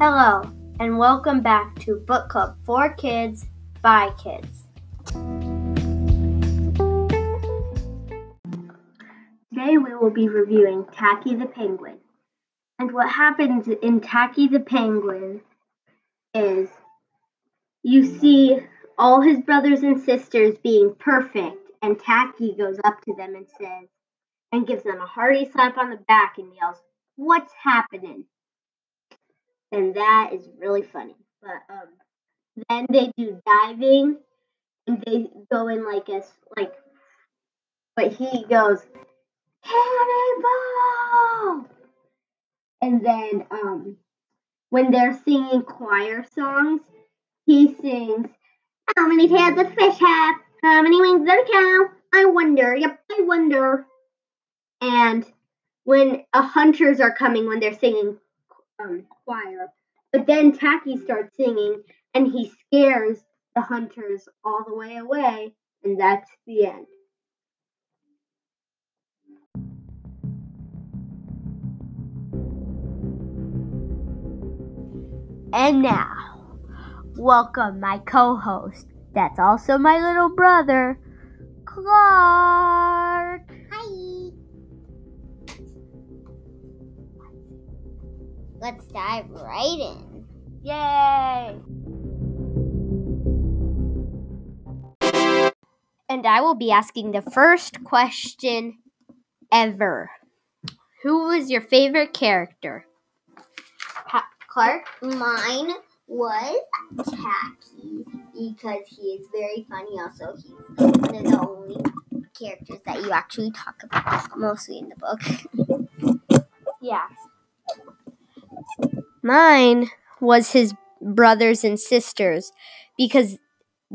Hello, and welcome back to Book Club for Kids by Kids. Today we will be reviewing Tacky the Penguin. And what happens in Tacky the Penguin is you see all his brothers and sisters being perfect, and Tacky goes up to them and says, and gives them a hearty slap on the back and yells, What's happening? And that is really funny. But um, then they do diving, and they go in like a like, but he goes cannonball, and then um, when they're singing choir songs, he sings, "How many tails does a fish have? How many wings does a cow? I wonder. Yep, I wonder." And when uh, hunters are coming, when they're singing um, choir, but then Tacky starts singing and he scares the hunters all the way away, and that's the end. And now, welcome my co host, that's also my little brother, Clark. Let's dive right in. Yay! And I will be asking the first question ever. Who was your favorite character? Pa- Clark? Mine was Tacky because he is very funny. Also, he's one of the only characters that you actually talk about, mostly in the book. Yeah. Mine was his brothers and sisters because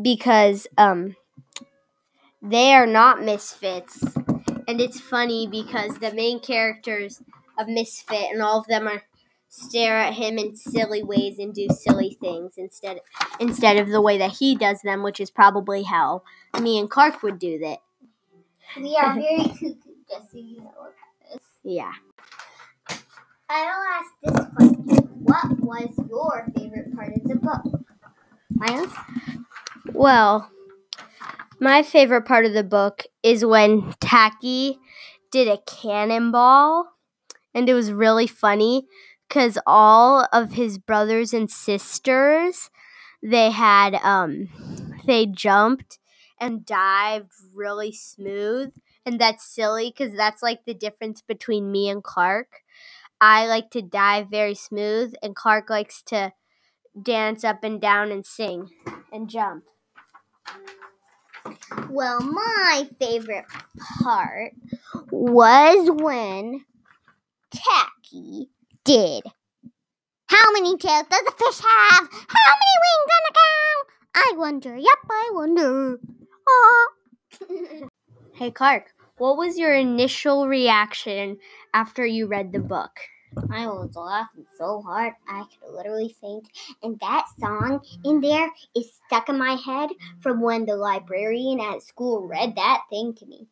because um they are not misfits. And it's funny because the main characters of Misfit and all of them are stare at him in silly ways and do silly things instead instead of the way that he does them, which is probably how me and Clark would do that. We are very cuckoo, just so you know about this. Yeah. I will ask this question. What was your favorite part of the book? Miles? Well, my favorite part of the book is when Tacky did a cannonball, and it was really funny because all of his brothers and sisters they had um they jumped and dived really smooth and that's silly because that's like the difference between me and clark i like to dive very smooth and clark likes to dance up and down and sing and jump Well, my favorite part was when Tacky did. How many tails does a fish have? How many wings on a cow? I wonder. Yep, I wonder. Ah. hey clark what was your initial reaction after you read the book I was laughing so hard I could literally faint. And that song in there is stuck in my head from when the librarian at school read that thing to me.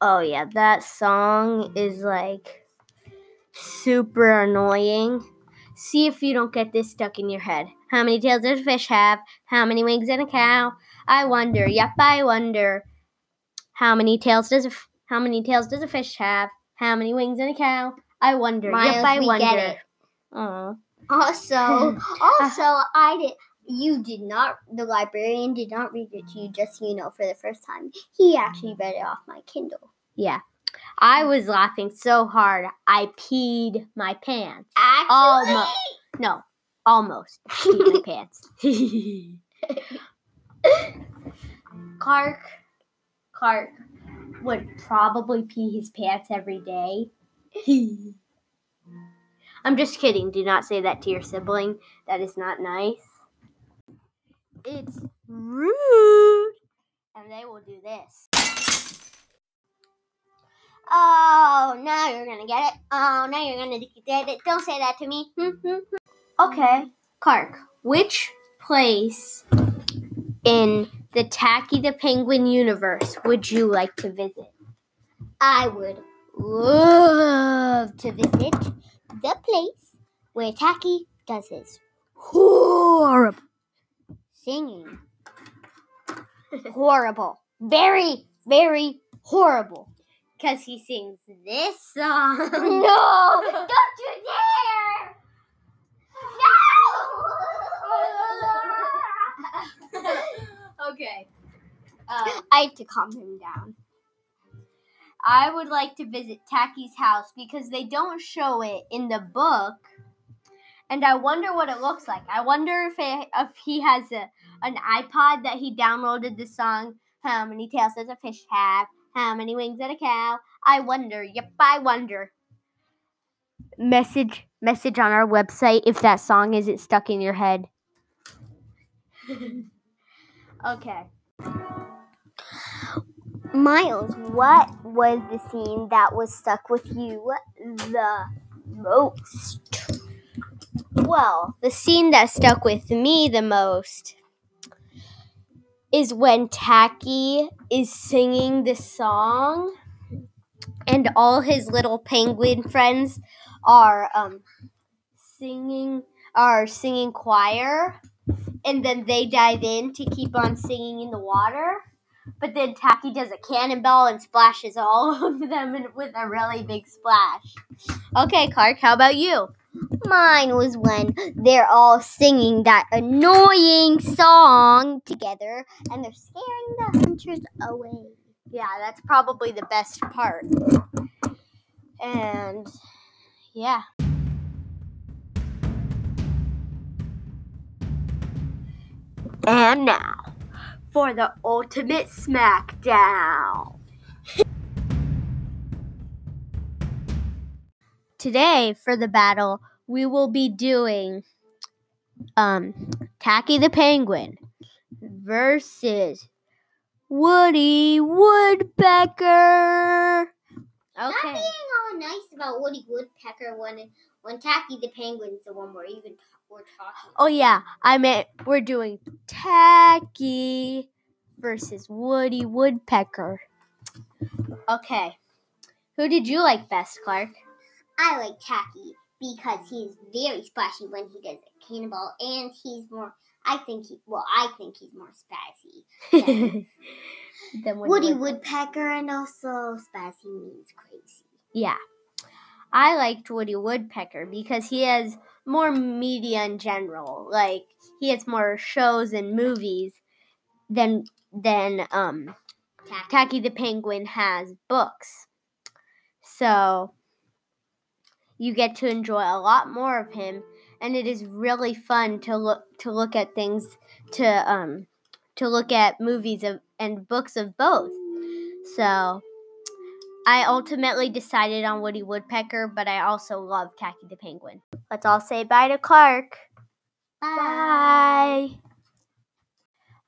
Oh yeah, that song is like super annoying. See if you don't get this stuck in your head. How many tails does a fish have? How many wings in a cow? I wonder. Yep, I wonder. How many tails does a f- how many tails does a fish have? How many wings in a cow? I wonder. Miles, yep, I we wonder. get it. Also, also, I did. You did not. The librarian did not read it to you, just so you know, for the first time. He actually read it off my Kindle. Yeah. I was laughing so hard I peed my pants. Actually, Almo- No, almost peed my pants. Clark, Clark would probably pee his pants every day. I'm just kidding. Do not say that to your sibling. That is not nice. It's rude. And they will do this. Oh, now you're gonna get it. Oh, now you're gonna get it. Don't say that to me. Okay, Clark, which place in the Tacky the Penguin universe would you like to visit? I would love to visit the place where Tacky does his Horrible. singing. horrible. Very, very horrible. Because he sings this song. No! Don't you dare! No! okay. Um, I have to calm him down. I would like to visit Tacky's house because they don't show it in the book. And I wonder what it looks like. I wonder if it, if he has a an iPod that he downloaded the song How many tails does a fish have? How many wings does a cow? I wonder. Yep, I wonder. Message message on our website if that song isn't stuck in your head. okay. Miles, what was the scene that was stuck with you the most? Well, the scene that stuck with me the most is when Tacky is singing the song and all his little penguin friends are um singing are singing choir and then they dive in to keep on singing in the water. But then Tacky does a cannonball and splashes all of them with a really big splash. Okay, Clark, how about you? Mine was when they're all singing that annoying song together and they're scaring the hunters away. Yeah, that's probably the best part. And yeah. And now for the ultimate smackdown. Today for the battle, we will be doing um Tacky the Penguin versus Woody Woodpecker. Okay. Not being all nice about Woody Woodpecker when when Tacky the Penguin's the one we're even we're talking. Oh yeah, I meant we're doing Tacky versus Woody Woodpecker. Okay. Who did you like best, Clark? I like Tacky because he's very splashy when he does a cannonball, and he's more. I think he. Well, I think he's more spazzy. than Then Woody Woodpecker, and also spazzy means crazy. Yeah. I liked Woody Woodpecker because he has more media in general. Like he has more shows and movies than than um Tacky. Tacky the Penguin has books. So you get to enjoy a lot more of him and it is really fun to look to look at things to um to look at movies of and books of both. So I ultimately decided on Woody Woodpecker, but I also love Tacky the Penguin. Let's all say bye to Clark. Bye.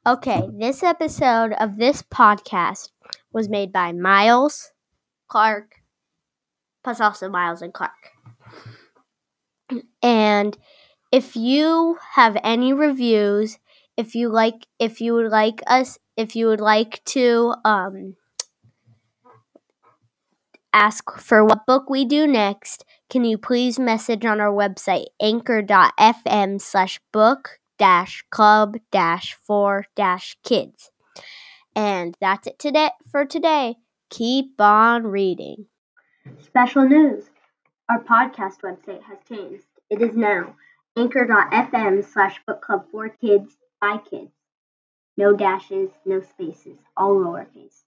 Okay, this episode of this podcast was made by Miles, Clark, plus also Miles and Clark. And if you have any reviews, if you like if you would like us if you would like to um ask for what book we do next, can you please message on our website anchor.fm slash book dash club dash four dash kids. And that's it today for today. Keep on reading. Special news. Our podcast website has changed. It is now anchor.fm slash book club for kids by kids. No dashes, no spaces, all lowercase.